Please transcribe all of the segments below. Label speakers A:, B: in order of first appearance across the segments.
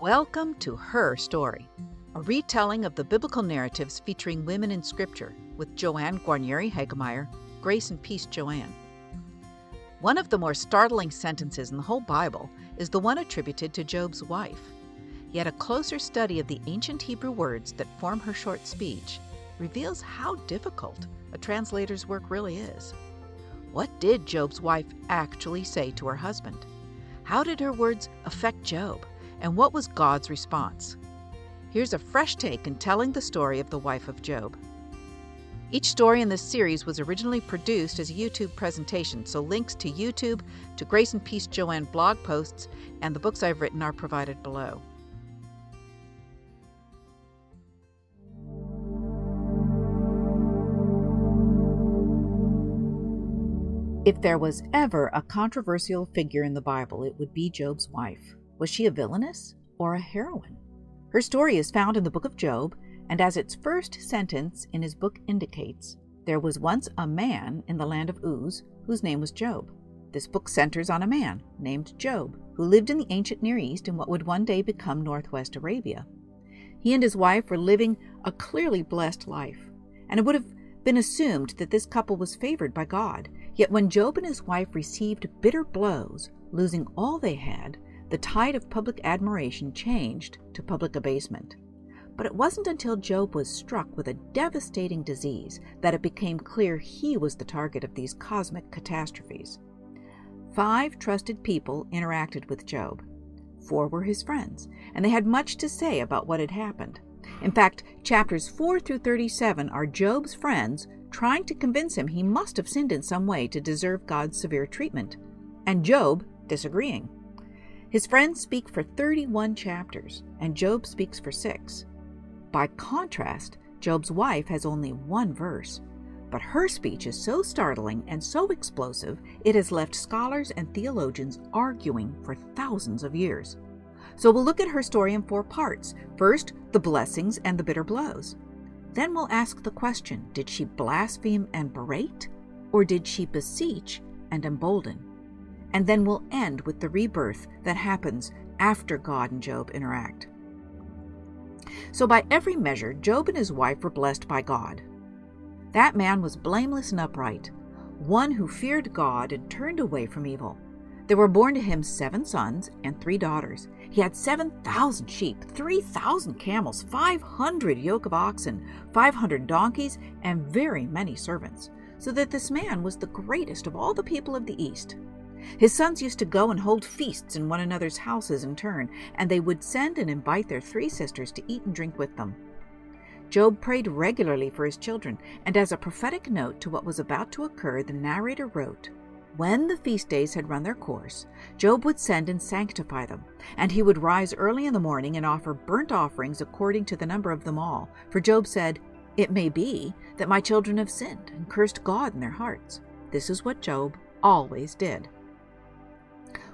A: Welcome to Her Story, a retelling of the biblical narratives featuring women in Scripture with Joanne Guarnieri Hagemeyer, Grace and Peace Joanne. One of the more startling sentences in the whole Bible is the one attributed to Job's wife. Yet a closer study of the ancient Hebrew words that form her short speech reveals how difficult a translator's work really is. What did Job's wife actually say to her husband? How did her words affect Job? And what was God's response? Here's a fresh take in telling the story of the wife of Job. Each story in this series was originally produced as a YouTube presentation, so links to YouTube, to Grace and Peace Joanne blog posts, and the books I've written are provided below. If there was ever a controversial figure in the Bible, it would be Job's wife. Was she a villainess or a heroine? Her story is found in the book of Job, and as its first sentence in his book indicates, there was once a man in the land of Uz whose name was Job. This book centers on a man named Job who lived in the ancient Near East in what would one day become northwest Arabia. He and his wife were living a clearly blessed life, and it would have been assumed that this couple was favored by God. Yet when Job and his wife received bitter blows, losing all they had, the tide of public admiration changed to public abasement. But it wasn't until Job was struck with a devastating disease that it became clear he was the target of these cosmic catastrophes. Five trusted people interacted with Job. Four were his friends, and they had much to say about what had happened. In fact, chapters 4 through 37 are Job's friends trying to convince him he must have sinned in some way to deserve God's severe treatment, and Job disagreeing. His friends speak for 31 chapters, and Job speaks for six. By contrast, Job's wife has only one verse, but her speech is so startling and so explosive it has left scholars and theologians arguing for thousands of years. So we'll look at her story in four parts. First, the blessings and the bitter blows. Then we'll ask the question did she blaspheme and berate, or did she beseech and embolden? And then we'll end with the rebirth that happens after God and Job interact. So, by every measure, Job and his wife were blessed by God. That man was blameless and upright, one who feared God and turned away from evil. There were born to him seven sons and three daughters. He had 7,000 sheep, 3,000 camels, 500 yoke of oxen, 500 donkeys, and very many servants, so that this man was the greatest of all the people of the East. His sons used to go and hold feasts in one another's houses in turn, and they would send and invite their three sisters to eat and drink with them. Job prayed regularly for his children, and as a prophetic note to what was about to occur, the narrator wrote, when the feast days had run their course, Job would send and sanctify them, and he would rise early in the morning and offer burnt offerings according to the number of them all. For Job said, It may be that my children have sinned and cursed God in their hearts. This is what Job always did.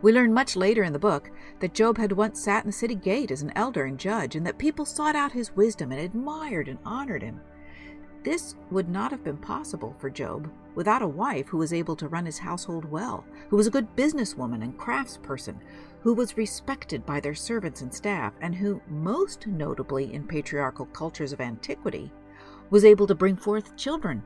A: We learn much later in the book that Job had once sat in the city gate as an elder and judge, and that people sought out his wisdom and admired and honored him. This would not have been possible for Job without a wife who was able to run his household well, who was a good businesswoman and craftsperson, who was respected by their servants and staff, and who, most notably in patriarchal cultures of antiquity, was able to bring forth children.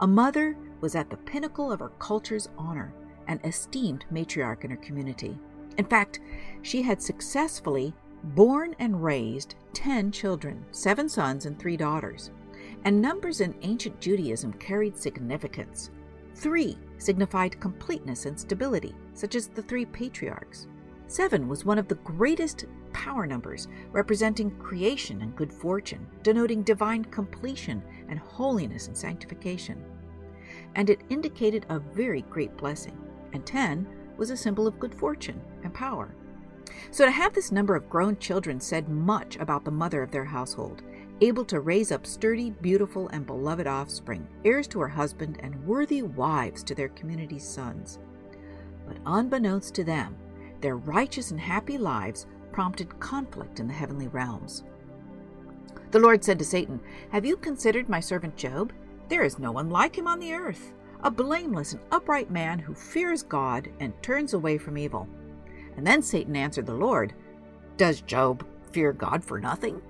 A: A mother was at the pinnacle of her culture's honor an esteemed matriarch in her community. In fact, she had successfully born and raised 10 children, seven sons and three daughters. And numbers in ancient Judaism carried significance. Three signified completeness and stability, such as the three patriarchs. Seven was one of the greatest power numbers, representing creation and good fortune, denoting divine completion and holiness and sanctification. And it indicated a very great blessing and 10 was a symbol of good fortune and power. So to have this number of grown children said much about the mother of their household, able to raise up sturdy, beautiful, and beloved offspring, heirs to her husband, and worthy wives to their community's sons. But unbeknownst to them, their righteous and happy lives prompted conflict in the heavenly realms. The Lord said to Satan, Have you considered my servant Job? There is no one like him on the earth a blameless and upright man who fears God and turns away from evil. And then Satan answered the Lord, Does Job fear God for nothing?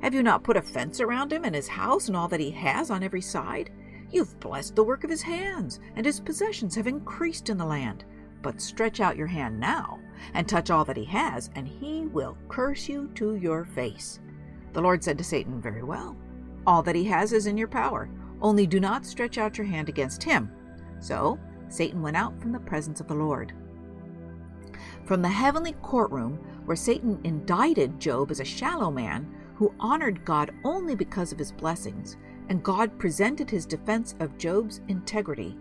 A: Have you not put a fence around him and his house and all that he has on every side? You've blessed the work of his hands, and his possessions have increased in the land. But stretch out your hand now and touch all that he has, and he will curse you to your face. The Lord said to Satan, Very well. All that he has is in your power. Only do not stretch out your hand against him. So Satan went out from the presence of the Lord. From the heavenly courtroom, where Satan indicted Job as a shallow man who honored God only because of his blessings, and God presented his defense of Job's integrity,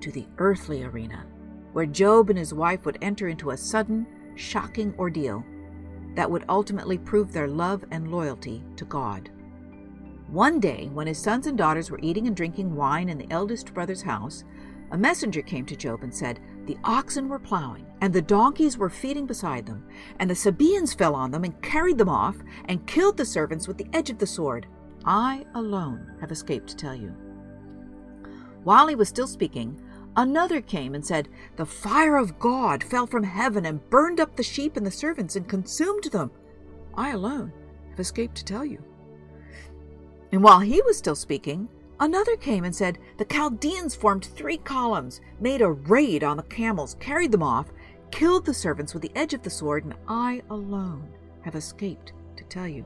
A: to the earthly arena, where Job and his wife would enter into a sudden, shocking ordeal that would ultimately prove their love and loyalty to God. One day, when his sons and daughters were eating and drinking wine in the eldest brother's house, a messenger came to Job and said, The oxen were plowing, and the donkeys were feeding beside them, and the Sabaeans fell on them and carried them off, and killed the servants with the edge of the sword. I alone have escaped to tell you. While he was still speaking, another came and said, The fire of God fell from heaven and burned up the sheep and the servants and consumed them. I alone have escaped to tell you. And while he was still speaking, another came and said, The Chaldeans formed three columns, made a raid on the camels, carried them off, killed the servants with the edge of the sword, and I alone have escaped to tell you.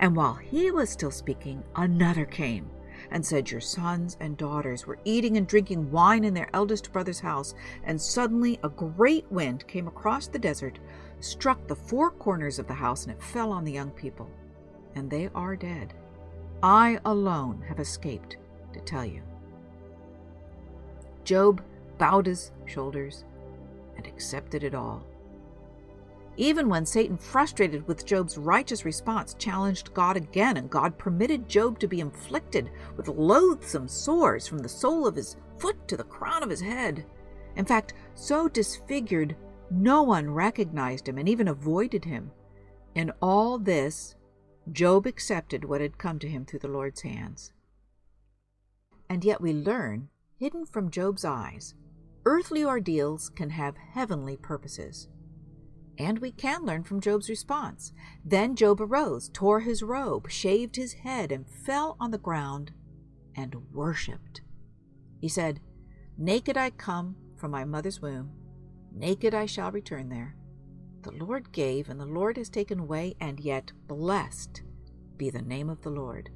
A: And while he was still speaking, another came and said, Your sons and daughters were eating and drinking wine in their eldest brother's house, and suddenly a great wind came across the desert, struck the four corners of the house, and it fell on the young people, and they are dead. I alone have escaped to tell you. Job bowed his shoulders and accepted it all. Even when Satan, frustrated with Job's righteous response, challenged God again, and God permitted Job to be inflicted with loathsome sores from the sole of his foot to the crown of his head. In fact, so disfigured, no one recognized him and even avoided him. In all this, Job accepted what had come to him through the Lord's hands. And yet we learn, hidden from Job's eyes, earthly ordeals can have heavenly purposes. And we can learn from Job's response. Then Job arose, tore his robe, shaved his head, and fell on the ground and worshipped. He said, Naked I come from my mother's womb, naked I shall return there. The Lord gave, and the Lord has taken away, and yet blessed be the name of the Lord.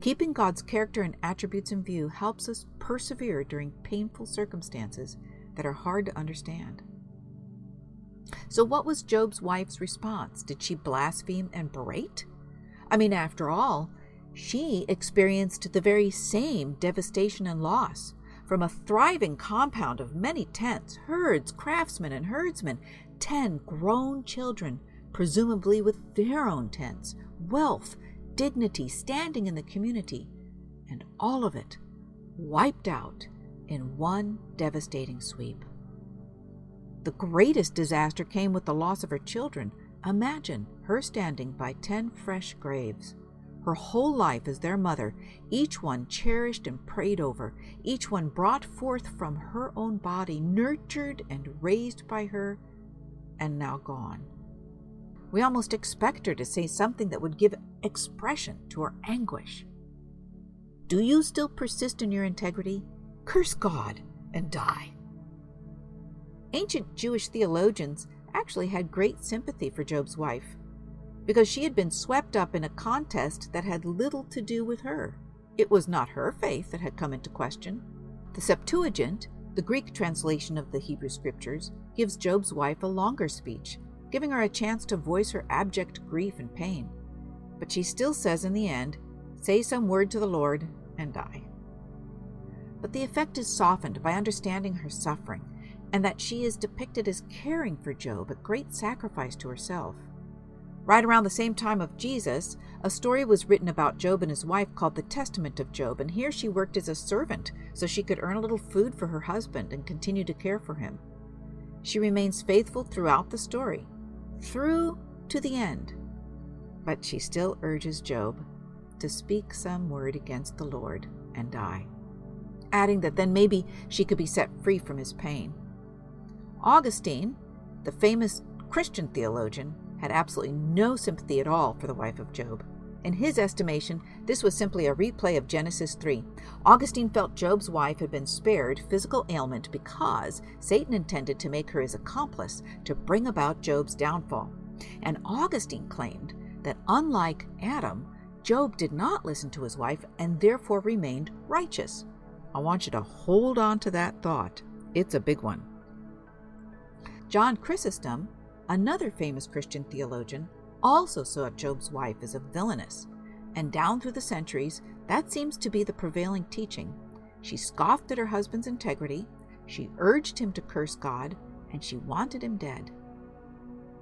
A: Keeping God's character and attributes in view helps us persevere during painful circumstances that are hard to understand. So, what was Job's wife's response? Did she blaspheme and berate? I mean, after all, she experienced the very same devastation and loss. From a thriving compound of many tents, herds, craftsmen, and herdsmen, ten grown children, presumably with their own tents, wealth, dignity, standing in the community, and all of it wiped out in one devastating sweep. The greatest disaster came with the loss of her children. Imagine her standing by ten fresh graves. Her whole life as their mother, each one cherished and prayed over, each one brought forth from her own body, nurtured and raised by her and now gone. We almost expect her to say something that would give expression to her anguish. Do you still persist in your integrity? Curse God and die. Ancient Jewish theologians actually had great sympathy for Job's wife because she had been swept up in a contest that had little to do with her. It was not her faith that had come into question. The Septuagint, the Greek translation of the Hebrew Scriptures, gives Job's wife a longer speech, giving her a chance to voice her abject grief and pain. But she still says in the end, Say some word to the Lord and die. But the effect is softened by understanding her suffering and that she is depicted as caring for Job at great sacrifice to herself. Right around the same time of Jesus, a story was written about Job and his wife called the Testament of Job, and here she worked as a servant so she could earn a little food for her husband and continue to care for him. She remains faithful throughout the story, through to the end. But she still urges Job to speak some word against the Lord and die, adding that then maybe she could be set free from his pain. Augustine, the famous Christian theologian, had absolutely no sympathy at all for the wife of Job. In his estimation, this was simply a replay of Genesis 3. Augustine felt Job's wife had been spared physical ailment because Satan intended to make her his accomplice to bring about Job's downfall. And Augustine claimed that unlike Adam, Job did not listen to his wife and therefore remained righteous. I want you to hold on to that thought. It's a big one. John Chrysostom, another famous Christian theologian, also saw Job's wife as a villainess, and down through the centuries, that seems to be the prevailing teaching. She scoffed at her husband's integrity, she urged him to curse God, and she wanted him dead.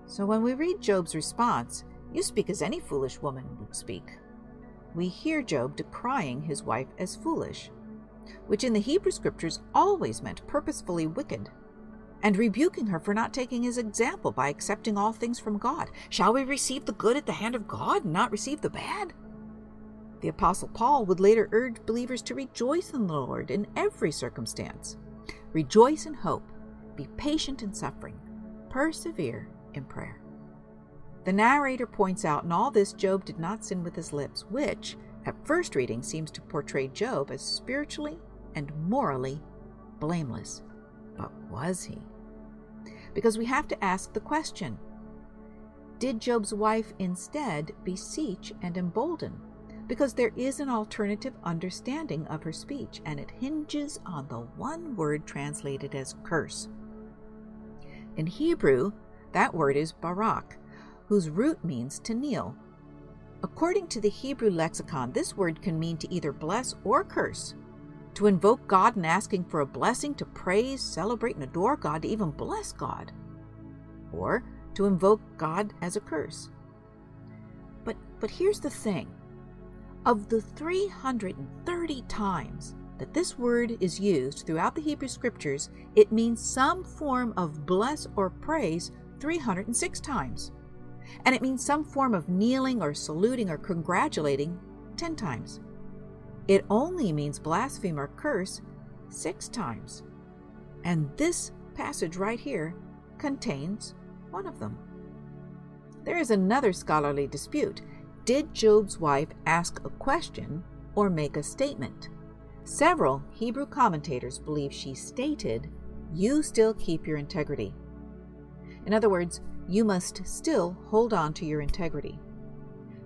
A: So when we read Job's response, you speak as any foolish woman would speak. We hear Job decrying his wife as foolish, which in the Hebrew scriptures always meant purposefully wicked and rebuking her for not taking his example by accepting all things from God. Shall we receive the good at the hand of God and not receive the bad? The Apostle Paul would later urge believers to rejoice in the Lord in every circumstance. Rejoice in hope, be patient in suffering, persevere in prayer. The narrator points out in all this, Job did not sin with his lips, which, at first reading, seems to portray Job as spiritually and morally blameless. But was he? Because we have to ask the question Did Job's wife instead beseech and embolden? Because there is an alternative understanding of her speech, and it hinges on the one word translated as curse. In Hebrew, that word is barak, whose root means to kneel. According to the Hebrew lexicon, this word can mean to either bless or curse, to invoke God and asking for a blessing, to praise, celebrate, and adore God, to even bless God, or to invoke God as a curse. But, but here's the thing of the 330 times that this word is used throughout the Hebrew Scriptures, it means some form of bless or praise 306 times. And it means some form of kneeling or saluting or congratulating 10 times. It only means blaspheme or curse six times. And this passage right here contains one of them. There is another scholarly dispute. Did Job's wife ask a question or make a statement? Several Hebrew commentators believe she stated, You still keep your integrity. In other words, you must still hold on to your integrity.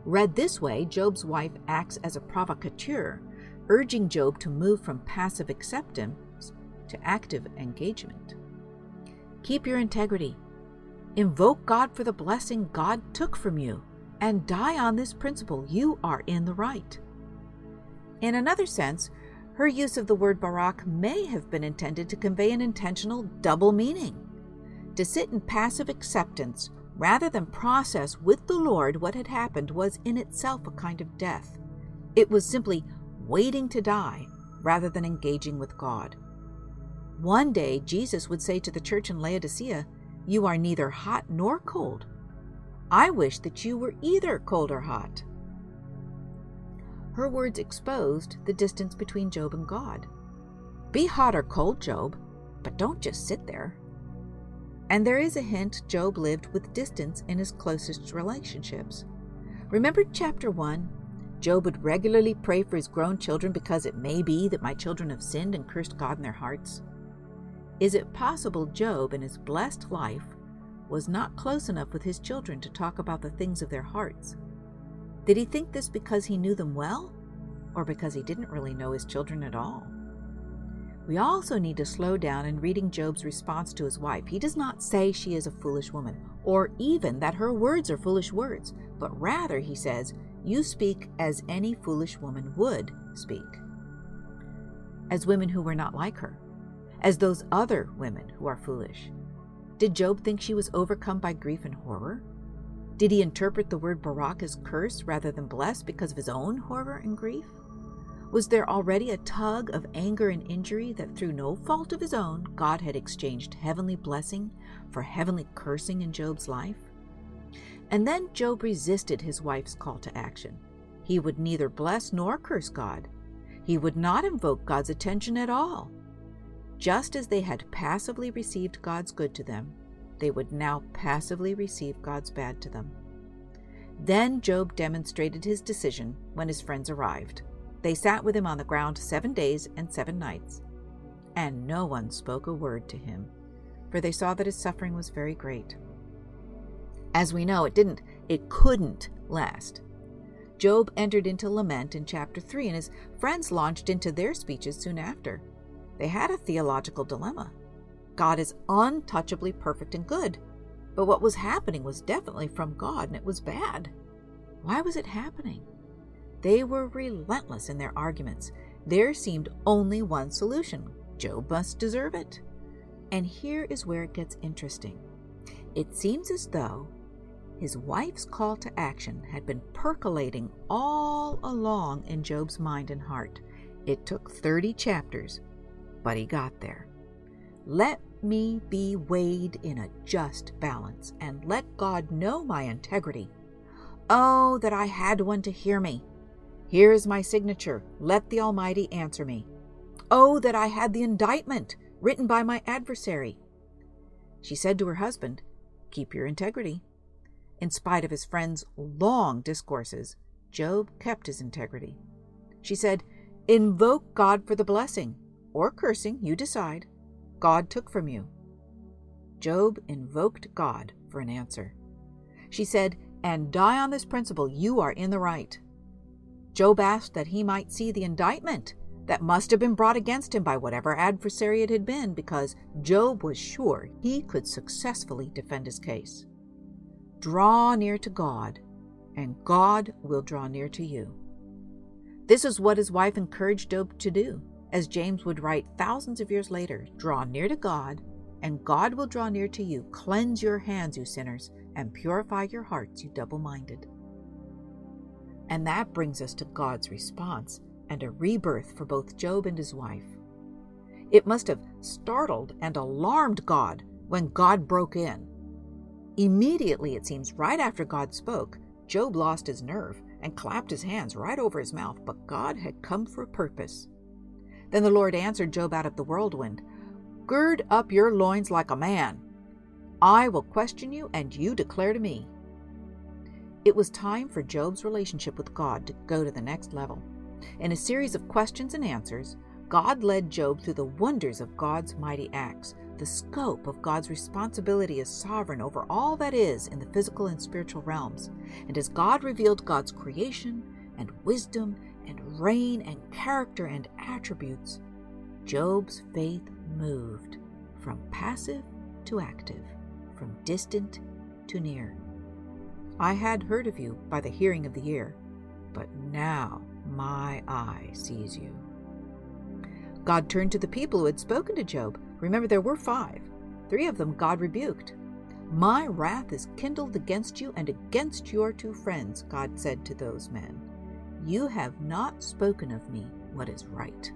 A: Read this way, Job's wife acts as a provocateur, urging Job to move from passive acceptance to active engagement. Keep your integrity. Invoke God for the blessing God took from you, and die on this principle. You are in the right. In another sense, her use of the word barak may have been intended to convey an intentional double meaning. To sit in passive acceptance rather than process with the Lord what had happened was in itself a kind of death. It was simply waiting to die rather than engaging with God. One day, Jesus would say to the church in Laodicea, You are neither hot nor cold. I wish that you were either cold or hot. Her words exposed the distance between Job and God. Be hot or cold, Job, but don't just sit there. And there is a hint Job lived with distance in his closest relationships. Remember chapter 1? Job would regularly pray for his grown children because it may be that my children have sinned and cursed God in their hearts. Is it possible Job, in his blessed life, was not close enough with his children to talk about the things of their hearts? Did he think this because he knew them well, or because he didn't really know his children at all? We also need to slow down in reading Job's response to his wife. He does not say she is a foolish woman, or even that her words are foolish words, but rather he says, You speak as any foolish woman would speak. As women who were not like her, as those other women who are foolish. Did Job think she was overcome by grief and horror? Did he interpret the word Barak as curse rather than bless because of his own horror and grief? Was there already a tug of anger and injury that through no fault of his own, God had exchanged heavenly blessing for heavenly cursing in Job's life? And then Job resisted his wife's call to action. He would neither bless nor curse God. He would not invoke God's attention at all. Just as they had passively received God's good to them, they would now passively receive God's bad to them. Then Job demonstrated his decision when his friends arrived. They sat with him on the ground seven days and seven nights, and no one spoke a word to him, for they saw that his suffering was very great. As we know, it didn't, it couldn't last. Job entered into lament in chapter 3, and his friends launched into their speeches soon after. They had a theological dilemma. God is untouchably perfect and good, but what was happening was definitely from God and it was bad. Why was it happening? They were relentless in their arguments. There seemed only one solution Job must deserve it. And here is where it gets interesting. It seems as though his wife's call to action had been percolating all along in Job's mind and heart. It took 30 chapters, but he got there. Let me be weighed in a just balance, and let God know my integrity. Oh, that I had one to hear me! Here is my signature. Let the Almighty answer me. Oh, that I had the indictment written by my adversary. She said to her husband, Keep your integrity. In spite of his friend's long discourses, Job kept his integrity. She said, Invoke God for the blessing, or cursing, you decide, God took from you. Job invoked God for an answer. She said, And die on this principle, you are in the right. Job asked that he might see the indictment that must have been brought against him by whatever adversary it had been, because Job was sure he could successfully defend his case. Draw near to God, and God will draw near to you. This is what his wife encouraged Job to do, as James would write thousands of years later Draw near to God, and God will draw near to you. Cleanse your hands, you sinners, and purify your hearts, you double minded. And that brings us to God's response and a rebirth for both Job and his wife. It must have startled and alarmed God when God broke in. Immediately, it seems, right after God spoke, Job lost his nerve and clapped his hands right over his mouth, but God had come for a purpose. Then the Lord answered Job out of the whirlwind Gird up your loins like a man. I will question you, and you declare to me. It was time for Job's relationship with God to go to the next level. In a series of questions and answers, God led Job through the wonders of God's mighty acts, the scope of God's responsibility as sovereign over all that is in the physical and spiritual realms. And as God revealed God's creation and wisdom and reign and character and attributes, Job's faith moved from passive to active, from distant to near. I had heard of you by the hearing of the ear, but now my eye sees you. God turned to the people who had spoken to Job. Remember, there were five. Three of them God rebuked. My wrath is kindled against you and against your two friends, God said to those men. You have not spoken of me what is right.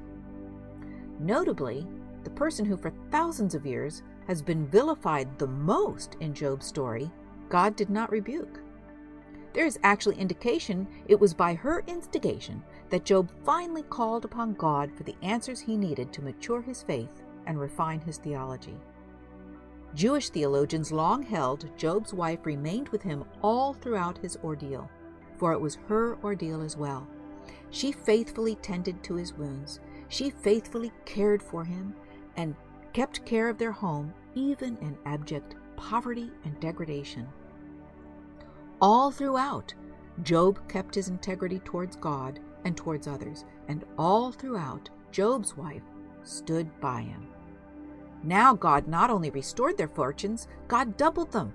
A: Notably, the person who for thousands of years has been vilified the most in Job's story, God did not rebuke. There is actually indication it was by her instigation that Job finally called upon God for the answers he needed to mature his faith and refine his theology. Jewish theologians long held Job's wife remained with him all throughout his ordeal, for it was her ordeal as well. She faithfully tended to his wounds, she faithfully cared for him, and kept care of their home even in abject poverty and degradation. All throughout, Job kept his integrity towards God and towards others, and all throughout, Job's wife stood by him. Now God not only restored their fortunes, God doubled them.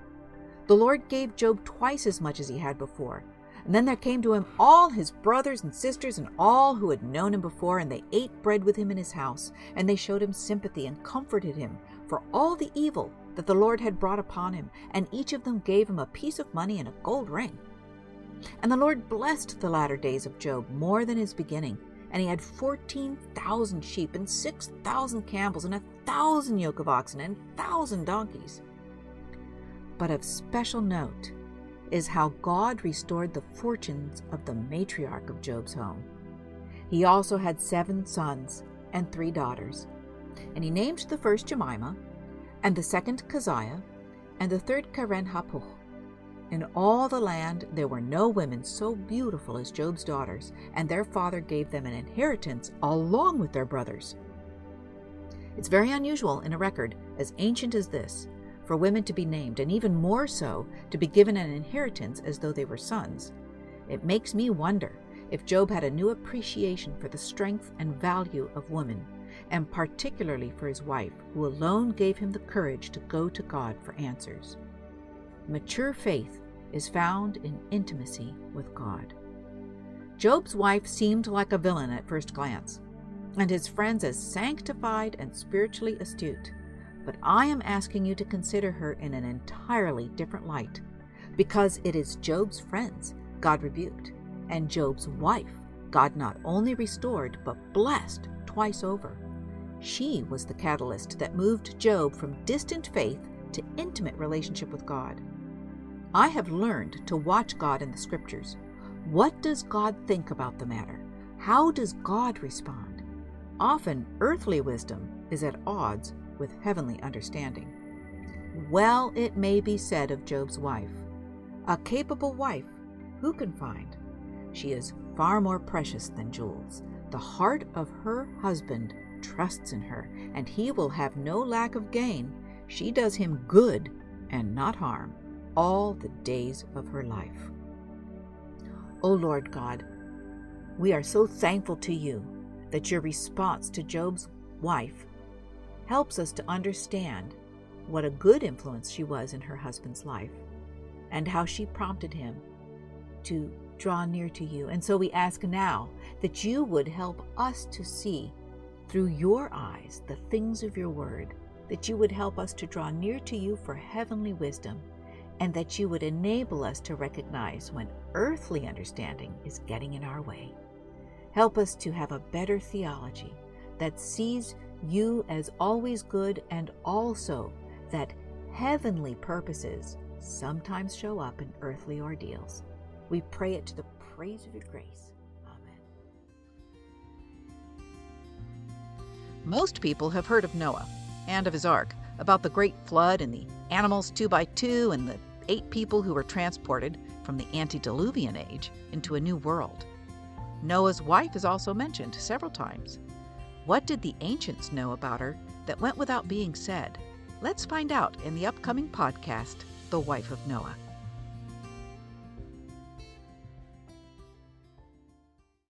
A: The Lord gave Job twice as much as he had before. And then there came to him all his brothers and sisters and all who had known him before, and they ate bread with him in his house, and they showed him sympathy and comforted him for all the evil that the Lord had brought upon him, and each of them gave him a piece of money and a gold ring. And the Lord blessed the latter days of Job more than his beginning, and he had fourteen thousand sheep, and six thousand camels, and a thousand yoke of oxen, and thousand donkeys. But of special note is how God restored the fortunes of the matriarch of Job's home. He also had seven sons and three daughters, and he named the first Jemimah, and the second Keziah, and the third Keren Happuch. In all the land there were no women so beautiful as Job's daughters, and their father gave them an inheritance along with their brothers. It's very unusual in a record as ancient as this for women to be named, and even more so to be given an inheritance as though they were sons. It makes me wonder if Job had a new appreciation for the strength and value of woman, and particularly for his wife, who alone gave him the courage to go to God for answers. Mature faith is found in intimacy with God. Job's wife seemed like a villain at first glance, and his friends as sanctified and spiritually astute. But I am asking you to consider her in an entirely different light, because it is Job's friends God rebuked, and Job's wife God not only restored, but blessed twice over. She was the catalyst that moved Job from distant faith to intimate relationship with God. I have learned to watch God in the scriptures. What does God think about the matter? How does God respond? Often, earthly wisdom is at odds with heavenly understanding. Well, it may be said of Job's wife a capable wife, who can find? She is far more precious than jewels. The heart of her husband trusts in her, and he will have no lack of gain. She does him good and not harm all the days of her life. O Lord God, we are so thankful to you that your response to Job's wife helps us to understand what a good influence she was in her husband's life and how she prompted him to draw near to you. And so we ask now that you would help us to see through your eyes the things of your word, that you would help us to draw near to you for heavenly wisdom, and that you would enable us to recognize when earthly understanding is getting in our way. Help us to have a better theology that sees you as always good and also that heavenly purposes sometimes show up in earthly ordeals. We pray it to the praise of your grace.
B: Most people have heard of Noah and of his ark, about the great flood and the animals two by two and the eight people who were transported from the antediluvian age into a new world. Noah's wife is also mentioned several times. What did the ancients know about her that went without being said? Let's find out in the upcoming podcast, The Wife of Noah.